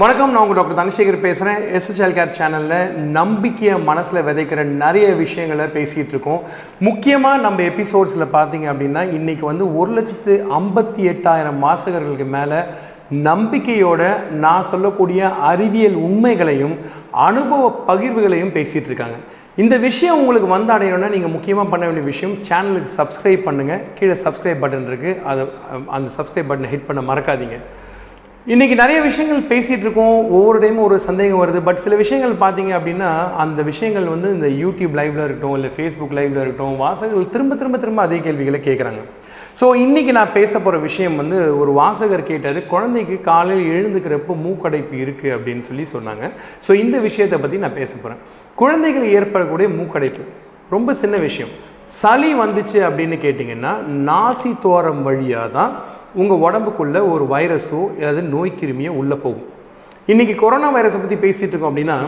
வணக்கம் நான் உங்கள் டாக்டர் தனசேகர் பேசுகிறேன் எஸ்எஸ்எல் கேர் சேனலில் நம்பிக்கையை மனசில் விதைக்கிற நிறைய விஷயங்களை பேசிகிட்டு இருக்கோம். முக்கியமாக நம்ம எபிசோட்ஸில் பார்த்தீங்க அப்படின்னா இன்றைக்கி வந்து ஒரு லட்சத்து ஐம்பத்தி எட்டாயிரம் வாசகர்களுக்கு மேலே நம்பிக்கையோட நான் சொல்லக்கூடிய அறிவியல் உண்மைகளையும் அனுபவ பகிர்வுகளையும் பேசிகிட்டு இருக்காங்க. இந்த விஷயம் உங்களுக்கு வந்து அடையணும்னா நீங்கள் முக்கியமாக பண்ண வேண்டிய விஷயம் சேனலுக்கு சப்ஸ்கிரைப் பண்ணுங்கள் கீழே சப்ஸ்கிரைப் பட்டன் இருக்குது அதை அந்த சப்ஸ்கிரைப் பட்டனை ஹிட் பண்ண மறக்காதீங்க. இன்றைக்கி நிறைய விஷயங்கள் பேசிகிட்டு இருக்கோம். ஒவ்வொரு டைமும் ஒரு சந்தேகம் வருது. பட் சில விஷயங்கள் பார்த்தீங்க அப்படின்னா அந்த விஷயங்கள் வந்து இந்த யூடியூப் லைவில் இருக்கட்டும் இல்லை ஃபேஸ்புக் லைவில் இருக்கட்டும் வாசகர்கள் திரும்ப திரும்ப திரும்ப அதே கேள்விகளை கேட்குறாங்க ஸோ இன்றைக்கி நான் பேச போகிற விஷயம் வந்து ஒரு வாசகர் கேட்டார் குழந்தைக்கு காலையில் எழுந்துக்கிறப்போ மூக்கடைப்பு இருக்குது அப்படின்னு சொல்லி சொன்னாங்க. ஸோ இந்த விஷயத்தை பற்றி நான் பேச போகிறேன் குழந்தைகள் ஏற்படக்கூடிய மூக்கடைப்பு. ரொம்ப சின்ன விஷயம். சளி வந்துச்சு அப்படின்னு கேட்டிங்கன்னா நாசி தோரம் வழியாக தான் உங்கள் உடம்புக்குள்ளே ஒரு வைரஸோ ஏதாவது நோய் கிருமியோ உள்ளே போகும். இன்றைக்கி கொரோனா வைரஸை பற்றி பேசிகிட்டு இருக்கோம் அப்படின்னா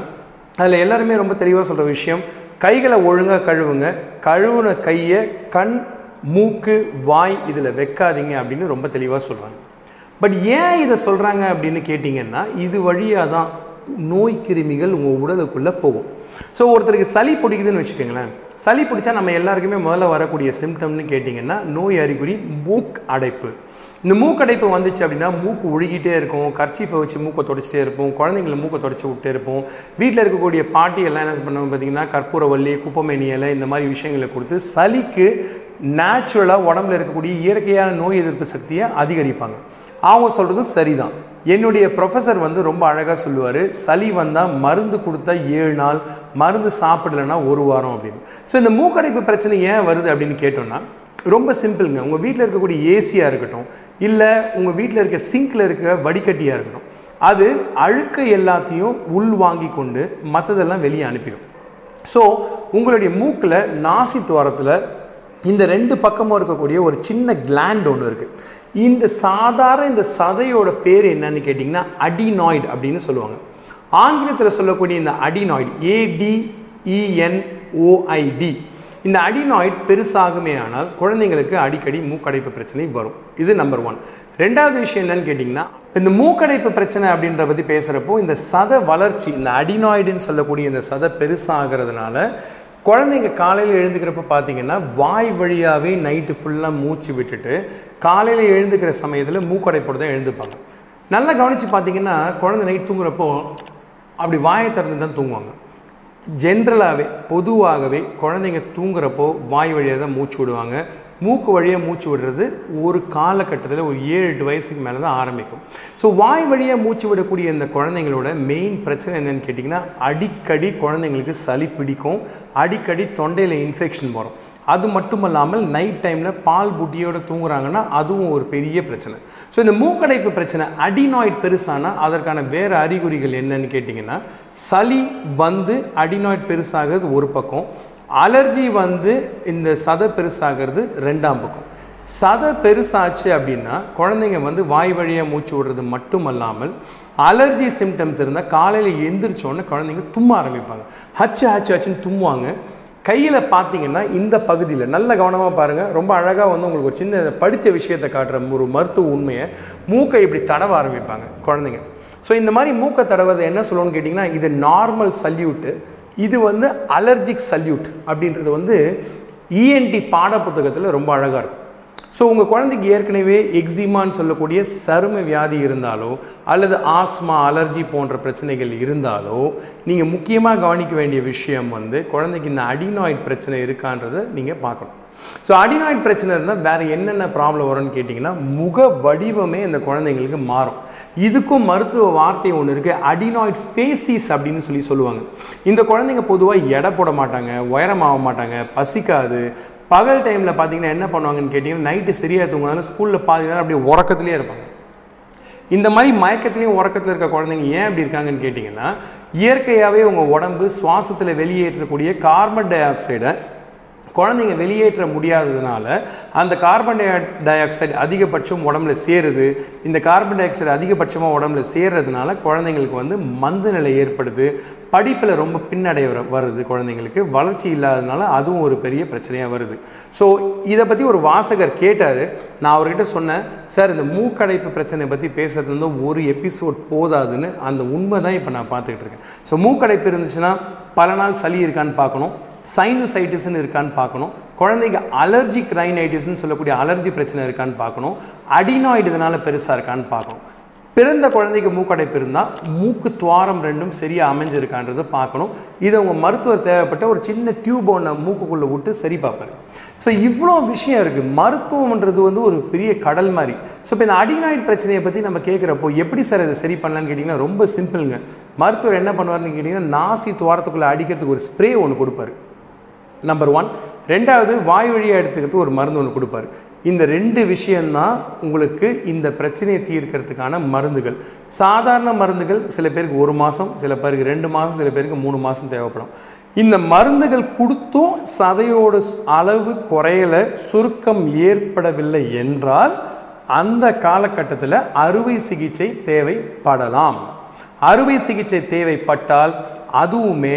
அதில் எல்லாருமே ரொம்ப தெளிவாக சொல்கிற விஷயம் கைகளை ஒழுங்காக கழுவுங்க கழுவுன கையை கண் மூக்கு வாய் இதில் வைக்காதீங்க அப்படின்னு ரொம்ப தெளிவாக சொல்கிறாங்க பட் ஏன் இதை சொல்கிறாங்க அப்படின்னு கேட்டிங்கன்னா இது வழியாக தான் நோய் கிருமிகள் உங்கள் உடலுக்குள்ளே போகும். ஸோ ஒருத்தருக்கு சளி பிடிக்குதுன்னு வச்சுக்கோங்களேன். சளி பிடிச்சா நம்ம எல்லாருக்குமே முதல்ல வரக்கூடிய சிம்டம்னு கேட்டிங்கன்னா நோய் அறிகுறி மூக் அடைப்பு. இந்த மூக்கடைப்பு வந்துச்சு அப்படின்னா மூக்கு ஒழுகிட்டே இருக்கும் கர்ச்சீஃபை வச்சு மூக்கை தொடச்சிட்டே இருப்போம் குழந்தைங்கள மூக்கை தொடச்சி விட்டே இருப்போம். வீட்டில் இருக்கக்கூடிய பாட்டி எல்லாம் என்ன பண்ணுவோம் பார்த்தீங்கன்னா கற்பூரவல்லி குப்பமேனி இலை இந்த மாதிரி விஷயங்களை கொடுத்து சளிக்கு நேச்சுரலாக உடம்புல இருக்கக்கூடிய இயற்கையான நோய் எதிர்ப்பு சக்தியை அதிகரிப்பாங்க. அவங்க சொல்கிறது சரிதான். என்னுடைய ப்ரொஃபஸர் வந்து ரொம்ப அழகாக சொல்லுவார் சளி வந்தால் மருந்து கொடுத்தா ஏழு நாள் மருந்து சாப்பிடலைன்னா ஒரு வாரம் அப்படின்னு. ஸோ இந்த மூக்கடைப்பு பிரச்சனை ஏன் வருது அப்படின்னு கேட்டோம்னா ரொம்ப சிம்பிளுங்க. உங்கள் வீட்டில் இருக்கக்கூடிய ஏசியாக இருக்கட்டும் இல்லை உங்கள் வீட்டில் இருக்க சிங்கில் இருக்க வடிகட்டியாக இருக்கட்டும் அது அழுக்க எல்லாத்தையும் உள் வாங்கி கொண்டு மற்றதெல்லாம் வெளியே அனுப்பிடும். ஸோ உங்களுடைய மூக்கில் நாசி துவாரத்தில் இந்த ரெண்டு பக்கமும் இருக்கக்கூடிய ஒரு சின்ன கிளாண்ட் ஒன்று இருக்குது இந்த சாதாரண இந்த சதையோட பேர் என்னன்னு கேட்டிங்கன்னா அடினாய்டு அப்படின்னு சொல்லுவாங்க. ஆங்கிலத்தில் சொல்லக்கூடிய இந்த அடினாய்டு ஏடிஇஎன்ஓஐடி இந்த அடினாய்ட் பெருசாகுமே ஆனால் குழந்தைங்களுக்கு அடிக்கடி மூக்கடைப்பு பிரச்சனை வரும். இது நம்பர் ஒன் ரெண்டாவது விஷயம் என்னன்னு கேட்டிங்கன்னா இந்த மூக்கடைப்பு பிரச்சனை அப்படின்ற பற்றி பேசுகிறப்போ இந்த சத வளர்ச்சி இந்த அடினாய்டுன்னு சொல்லக்கூடிய இந்த சதை பெருசாகிறதுனால குழந்தைங்க காலையில் எழுந்துக்கிறப்ப பார்த்தீங்கன்னா வாய் வழியாகவே நைட்டு ஃபுல்லாக மூச்சு விட்டுட்டு காலையில் எழுந்துக்கிற சமயத்தில் மூக்கடைப்போடு தான் எழுந்துப்பாங்க. நல்லா கவனித்து பார்த்தீங்கன்னா குழந்தை நைட் தூங்குறப்போ அப்படி வாயை திறந்து தான் தூங்குவாங்க ஜென்ரலாகவே பொதுவாகவே குழந்தைங்க தூங்குறப்போ வாய் வழியாக தான் மூச்சு விடுவாங்க. மூக்கு வழியாக மூச்சு விடுறது ஒரு காலகட்டத்தில் ஒரு ஏழு எட்டு வயசுக்கு மேலே தான் ஆரம்பிக்கும். ஸோ வாய் வழியாக மூச்சு விடக்கூடிய இந்த குழந்தைங்களோட மெயின் பிரச்சனை என்னென்னு கேட்டிங்கன்னா அடிக்கடி குழந்தைங்களுக்கு சளி பிடிக்கும். அடிக்கடி தொண்டையில் இன்ஃபெக்ஷன் வரும். அது மட்டும் இல்லாமல் நைட் டைமில் பால் புட்டியோடு தூங்குறாங்கன்னா அதுவும் ஒரு பெரிய பிரச்சனை. ஸோ இந்த மூக்கடைப்பு பிரச்சனை அடினாய்ட் பெருசானால் அதற்கான வேறு அறிகுறிகள் என்னன்னு கேட்டிங்கன்னா சளி வந்து அடினாய்ட் பெருசாகிறது ஒரு பக்கம் அலர்ஜி வந்து இந்த சதை பெருசாகிறது ரெண்டாம் பக்கம். சதை பெருசாச்சு அப்படின்னா குழந்தைங்க வந்து வாய் வழியாக மூச்சு விடுறது மட்டும் அல்லாமல் அலர்ஜி சிம்டம்ஸ் இருந்தால் காலையில் எந்திரிச்சோன்னே குழந்தைங்க தும்ம ஆரம்பிப்பாங்க. ஹச்சு ஹச்சு ஹச்சுன்னு தும்முவாங்க. கையில் பார்த்தீங்கன்னா இந்த பகுதியில் நல்ல கவனமாக பாருங்கள் ரொம்ப அழகாக வந்து உங்களுக்கு ஒரு சின்ன படித்த விஷயத்தை காட்டுற ஒரு மருத்துவ உண்மையை மூக்கை இப்படி தடவ ஆரம்பிப்பாங்க குழந்தைங்க. ஸோ இந்த மாதிரி மூக்கை தடவது என்ன சொல்லணும்னு கேட்டிங்கன்னா இது நார்மல் சல்யூட்டு இது வந்து அலர்ஜிக் சல்யூட் அப்படின்றது வந்து இஎன்டி பாடப்புத்தகத்தில் ரொம்ப அழகாக இருக்கும். ஸோ உங்கள் குழந்தைக்கு ஏற்கனவே எக்ஸிமான்னு சொல்லக்கூடிய சரும வியாதி இருந்தாலோ அல்லது ஆஸ்மா அலர்ஜி போன்ற பிரச்சனைகள் இருந்தாலோ நீங்கள் முக்கியமாக கவனிக்க வேண்டிய விஷயம் வந்து குழந்தைக்கு இந்த அடினாய்ட் பிரச்சனை இருக்கான்றதை நீங்கள் பார்க்கணும். ஸோ அடினாய்ட் பிரச்சனை இருந்தால் வேறு என்னென்ன ப்ராப்ளம் வரும்னு கேட்டிங்கன்னா முக வடிவமே இந்த குழந்தைங்களுக்கு மாறும். இதுக்கும் மருத்துவ வார்த்தை ஒன்று இருக்குது அடினாய்ட் ஃபேசிஸ் அப்படின்னு சொல்லி சொல்லுவாங்க. இந்த குழந்தைங்க பொதுவாக எடை போட மாட்டாங்க உயரமாக மாட்டாங்க பசிக்காது பகல் டைமில் பார்த்தீங்கன்னா என்ன பண்ணுவாங்கன்னு கேட்டிங்கன்னா நைட்டு சரியாக தூங்கினாலும் ஸ்கூலில் பாதி நேரம் அப்படியே உறக்கத்துலேயே இருப்பாங்க. இந்த மாதிரி மயக்கத்துலேயும் உறக்கத்தில் இருக்க குழந்தைங்க ஏன் அப்படி இருக்காங்கன்னு கேட்டிங்கன்னா இயற்கையாகவே உங்கள் உடம்பு சுவாசத்தில் வெளியேற்றக்கூடிய கார்பன் டை ஆக்சைடை குழந்தைங்க வெளியேற்ற முடியாததுனால அந்த கார்பன் டை ஆக்சைடு அதிகபட்சம் உடம்புல சேருது. இந்த கார்பன் டை ஆக்சைடு அதிகபட்சமாக உடம்புல சேர்றதுனால குழந்தைங்களுக்கு வந்து மந்த நிலை ஏற்படுது. படிப்பில் ரொம்ப பின்னடைய வர- வருது குழந்தைங்களுக்கு. வளர்ச்சி இல்லாததுனால அதுவும் ஒரு பெரிய பிரச்சனையாக வருது. ஸோ இதை பற்றி ஒரு வாசகர் கேட்டார். நான் அவர்கிட்ட சொன்னேன் சார் இந்த மூக்கடைப்பு பிரச்சனை பற்றி பேசுறது வந்து ஒரு எபிசோட் போதாதுன்னு அந்த உண்மை தான் இப்போ நான் பார்த்துக்கிட்டு இருக்கேன். ஸோ மூக்கடைப்பு இருந்துச்சுன்னா பல நாள் சளி இருக்கான்னு பார்க்கணும். சைனுசைட்டிஸ்ன்னு இருக்கான்னு பார்க்கணும். குழந்தைங்க அலர்ஜிக் ரைனைட்டிஸ்ன்னு சொல்லக்கூடிய அலர்ஜி பிரச்சனை இருக்கான்னு பார்க்கணும். அடினாய்டு இதனால் பெருசாக இருக்கான்னு பார்க்கணும். பிறந்த குழந்தைக்கு மூக்கடைப்பு இருந்தால் மூக்கு துவாரம் ரெண்டும் சரியாக அமைஞ்சிருக்கான்றதை பார்க்கணும். இதை உங்கள் மருத்துவர் தேவைப்பட்ட ஒரு சின்ன டியூப் ஒன்று மூக்குக்குள்ளே விட்டு சரி பார்ப்பாரு. ஸோ இவ்வளோ விஷயம் இருக்குது மருத்துவம்ன்றது வந்து ஒரு பெரிய கடல் மாதிரி. ஸோ இப்போ இந்த அடினாய்டு பிரச்சனையை பற்றி நம்ம கேட்குறப்போ எப்படி சார் இதை சரி பண்ணலான்னு கேட்டிங்கன்னா ரொம்ப சிம்பிளுங்க. மருத்துவர் என்ன பண்ணுவார்னு கேட்டிங்கன்னா நாசி துவாரத்துக்குள்ளே அடிக்கிறதுக்கு ஒரு ஸ்ப்ரே ஒன்று கொடுப்பாரு. நம்பர் ஒன் ரெண்டாவது வாய் வழியாக எடுத்துக்கிறது ஒரு மருந்து ஒன்று கொடுப்பாரு. இந்த ரெண்டு விஷயந்தான் உங்களுக்கு இந்த பிரச்சனையை தீர்க்கிறதுக்கான மருந்துகள். சாதாரண மருந்துகள் சில பேருக்கு ஒரு மாதம் சில பேருக்கு ரெண்டு மாதம் சில பேருக்கு மூணு மாதம் தேவைப்படும். இந்த மருந்துகள் கொடுத்தும் சதையோட அளவு குறையல சுருக்கம் ஏற்படவில்லை என்றால் அந்த காலகட்டத்தில் அறுவை சிகிச்சை தேவைப்படலாம். அறுவை சிகிச்சை தேவைப்பட்டால் அதுவுமே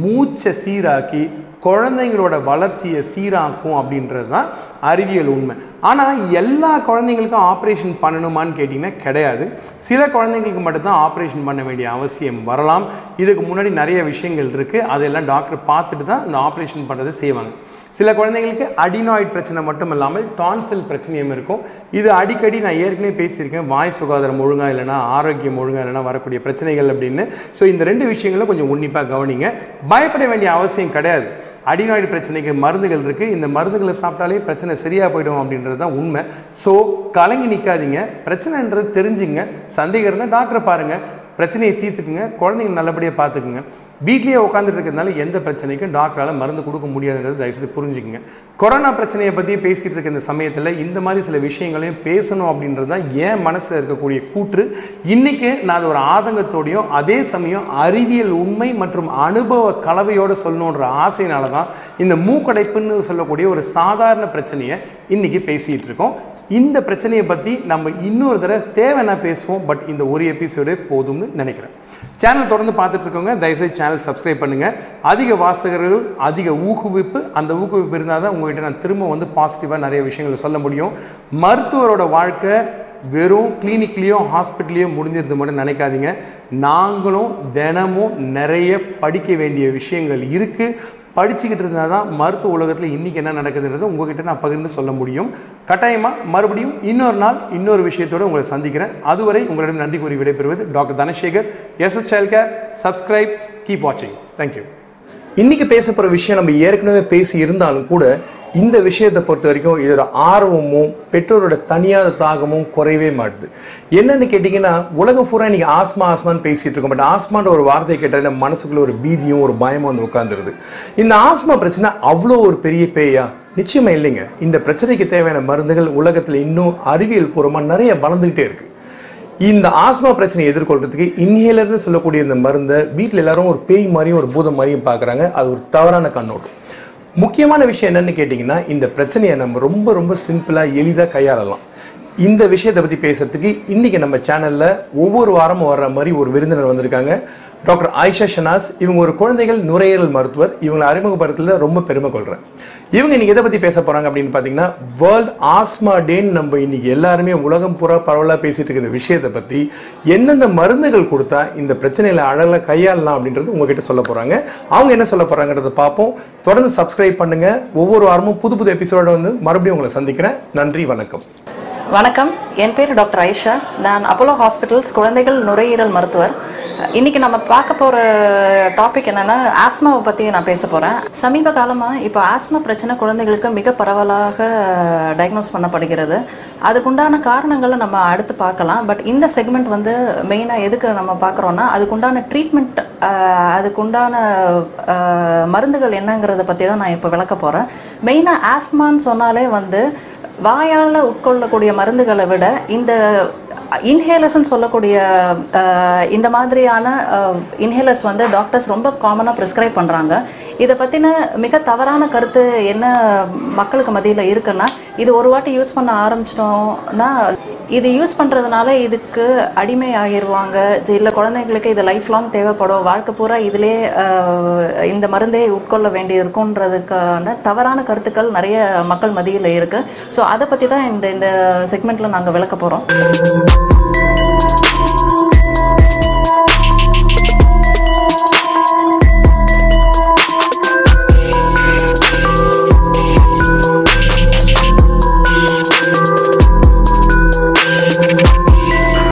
மூச்சை சீராக்கி குழந்தைங்களோட வளர்ச்சியை சீராக்கும் அப்படின்றது தான் அறிவியல் உண்மை. ஆனால் எல்லா குழந்தைங்களுக்கும் ஆப்ரேஷன் பண்ணணுமான்னு கேட்டிங்கன்னா கிடையாது. சில குழந்தைங்களுக்கு மட்டும்தான் ஆப்ரேஷன் பண்ண வேண்டிய அவசியம் வரலாம். இதுக்கு முன்னாடி நிறைய விஷயங்கள் இருக்குது அதெல்லாம் டாக்டர் பார்த்துட்டு தான் இந்த ஆப்ரேஷன் பண்ணுறதை செய்வாங்க. சில குழந்தைங்களுக்கு அடினாய்ட் பிரச்சனை மட்டும் இல்லாமல் டான்சில் பிரச்சனையும் இருக்கும். இது அடிக்கடி நான் ஏற்கனவே பேசியிருக்கேன். வாய் சுகாதாரம் ஒழுங்காக இல்லைனா ஆரோக்கியம் ஒழுங்காக இல்லைனா வரக்கூடிய பிரச்சனைகள் அப்படின்னு. ஸோ இந்த ரெண்டு விஷயங்களும் கொஞ்சம் உன்னிப்பாக கவனிங்க. பயப்பட வேண்டிய அவசியம் கிடையாது. அடினாய்டு பிரச்சனைக்கு மருந்துகள் இருக்குது இந்த மருந்துகளை சாப்பிட்டாலே பிரச்சனை சரியாக போயிடும் அப்படின்றது தான் உண்மை. ஸோ கலங்கி நிற்காதீங்க பிரச்சனைன்றது தெரிஞ்சுங்க. சந்தேகம் இருந்தால் டாக்டரை பாருங்கள் பிரச்சனையை தீர்த்துக்குங்க. குழந்தைங்க நல்லபடியாக பார்த்துக்குங்க. வீட்லேயே உட்காந்துட்டு இருக்கிறதுனால எந்த பிரச்சனைக்கும் டாக்டரால் மருந்து கொடுக்க முடியாதுன்றது தயவுசெய்து புரிஞ்சுக்குங்க. கொரோனா பிரச்சனையை பற்றி பேசிகிட்டு இருக்க இந்த சமயத்தில் இந்த மாதிரி சில விஷயங்களையும் பேசணும் அப்படின்றது தான் என் மனசில் இருக்கக்கூடிய கூற்று. இன்றைக்கி நான் அது ஒரு ஆதங்கத்தோடையும் அதே சமயம் அறிவியல் உண்மை மற்றும் அனுபவ கலவையோடு சொல்லணுன்ற ஆசையினால தான் இந்த மூக்கடைப்புன்னு சொல்லக்கூடிய ஒரு சாதாரண பிரச்சனையை இன்றைக்கி பேசிகிட்டு இருக்கோம். இந்த பிரச்சனையை பற்றி நம்ம இன்னொரு தடவை தேவைன்னா பேசுவோம் பட் இந்த ஒரு எபிசோடே போதும்னு நினைக்கிறேன். சேனல் தொடர்ந்து பார்த்துட்டு இருக்கோங்க தயவுசெய்து சேனல் சப்ஸ்கிரைப் பண்ணுங்கள் அதிக வாசகர்கள் அதிக ஊக்குவிப்பு அந்த ஊக்குவிப்பு இருந்தால் தான் உங்கள்கிட்ட நான் திரும்ப வந்து பாசிட்டிவாக நிறைய விஷயங்களை சொல்ல முடியும். மருத்துவரோட வாழ்க்கை வெறும் கிளினிக்லேயோ ஹாஸ்பிட்டல்லையும் முடிஞ்சிருந்து மட்டும் நினைக்காதீங்க. நாங்களும் தினமும் நிறைய படிக்க வேண்டிய விஷயங்கள் இருக்குது படிச்சுக்கிட்டு இருந்தால் தான் மருத்துவ உலகத்தில் இன்றைக்கி என்ன நடக்குதுன்றது உங்ககிட்ட நான் பகிர்ந்து சொல்ல முடியும். கட்டாயமாக மறுபடியும் இன்னொரு நாள் இன்னொரு விஷயத்தோடு உங்களை சந்திக்கிறேன். அதுவரை உங்களிடம் நன்றி கூறி விடைபெறுவது doctor Dhanasekar. SS child care subscribe keep வாட்சிங் தேங்க்யூ இன்னைக்கு பேச போகிற விஷயம் நம்ம ஏற்கனவே பேசி இருந்தாலும் கூட இந்த விஷயத்தை பொறுத்த வரைக்கும் இதோட ஆர்வமும் பெற்றோரோட தனியாத தாகமும் குறையவே மாட்டுது. என்னன்னு கேட்டிங்கன்னா உலகம் பூரா இன்னைக்கு ஆஸ்மா ஆஸ்மான்னு பேசிகிட்டு இருக்கோம். பட் ஆஸ்மான்ற ஒரு வார்த்தையை கேட்டாலே மனசுக்குள்ளே ஒரு பீதியும் ஒரு பயமும் வந்து உட்காந்துருது இந்த ஆஸ்மா பிரச்சனை அவ்வளோ ஒரு பெரிய பேயா? நிச்சயமாக இல்லைங்க. இந்த பிரச்சனைக்கு தேவையான மருந்துகள் உலகத்தில் இன்னும் அறிவியல் பூர்வமாக நிறைய வளர்ந்துக்கிட்டே இருக்குது இந்த ஆஸ்மா பிரச்சனையை எதிர்கொள்றதுக்கு இன்ஹேலர்னு சொல்லக்கூடிய இந்த மருந்தை வீட்டில் எல்லாரும் ஒரு பேய் மாதிரியும் ஒரு பூதம் மாதிரியும் பார்க்குறாங்க. அது ஒரு தவறான கண்ணோட்டம். முக்கியமான விஷயம் என்னன்னு கேட்டிங்கன்னா இந்த பிரச்சனையை நம்ம ரொம்ப ரொம்ப சிம்பிளாக எளிதாக கையாளலாம். இந்த விஷயத்தை பற்றி பேசுறதுக்கு இன்றைக்கி நம்ம சேனலில் ஒவ்வொரு வாரமும் வர்ற மாதிரி ஒரு விருந்தினர் வந்திருக்காங்க. டாக்டர் ஆயிஷா ஷனாஸ் இவங்க ஒரு குழந்தைகள் நுரையீரல் மருத்துவர். இவங்களை அறிமுகப்படுத்துறதுல ரொம்ப பெருமை கொள்கிறேன் இவங்க இன்னைக்கு எதை பற்றி பேச போகிறாங்க அப்படின்னு பார்த்தீங்கன்னா வேர்ல்ட் ஆஸ்மா டேன்னு நம்ம இன்னைக்கு எல்லாருமே உலகம் பூரா பரவலாக பேசிட்டு இருக்கிற விஷயத்தை பற்றி எந்தெந்த மருந்துகள் கொடுத்தா இந்த பிரச்சனையில் அழகாக கையாளலாம் அப்படின்றது உங்ககிட்ட சொல்ல போகிறாங்க அவங்க என்ன சொல்ல போகிறாங்கிறத பார்ப்போம். தொடர்ந்து சப்ஸ்கிரைப் பண்ணுங்க. ஒவ்வொரு வாரமும் புது புது எபிசோட வந்து மறுபடியும் உங்களை சந்திக்கிறேன். நன்றி வணக்கம். வணக்கம். என் பேர் டாக்டர் ஐஷா நான் அப்போலோ ஹாஸ்பிட்டல்ஸ் குழந்தைகள் நுரையீரல் மருத்துவர். இன்னைக்கு நம்ம பார்க்க போகிற டாபிக் என்னன்னா ஆஸ்மாவை பற்றி நான் பேச போகிறேன் சமீப காலமாக இப்போ ஆஸ்மா பிரச்சனை குழந்தைகளுக்கு மிக பரவலாக டயக்னோஸ் பண்ணப்படுகிறது. அதுக்குண்டான காரணங்களை நம்ம அடுத்து பார்க்கலாம். பட் இந்த செக்மெண்ட் வந்து மெயினாக எதுக்கு நம்ம பார்க்குறோன்னா அதுக்குண்டான ட்ரீட்மெண்ட் அதுக்குண்டான மருந்துகள் என்னங்கிறத பற்றி தான் நான் இப்போ விளக்க போகிறேன் மெயினாக ஆஸ்மான்னு சொன்னாலே வந்து வாயால் உட்கொள்ளக்கூடிய மருந்துகளை விட இந்த இன்ஹேலர்ஸ்ன்னு சொல்லக்கூடிய இந்த மாதிரியான இன்ஹேலர்ஸ் வந்து டாக்டர்ஸ் ரொம்ப காமனாக ப்ரிஸ்கிரைப் பண்ணுறாங்க இதை பற்றின மிக தவறான கருத்து என்ன மக்களுக்கு மத்தியில் இருக்குன்னா இது ஒரு வாட்டி யூஸ் பண்ண ஆரம்பிச்சிட்டோம்னா இது யூஸ் பண்ணுறதுனால இதுக்கு அடிமை ஆகிடுவாங்க இல்லை குழந்தைங்களுக்கு இது லைஃப் லாங் தேவைப்படும். வாழ்க்கை பூரா இதிலே இந்த மருந்தே உட்கொள்ள வேண்டி இருக்குன்றதுக்கான தவறான கருத்துக்கள் நிறைய மக்கள் மதியில் இருக்குது ஸோ அதை பற்றி தான் இந்த இந்த செக்மெண்ட்டில் நாங்கள் விளக்க போகிறோம் Thank you.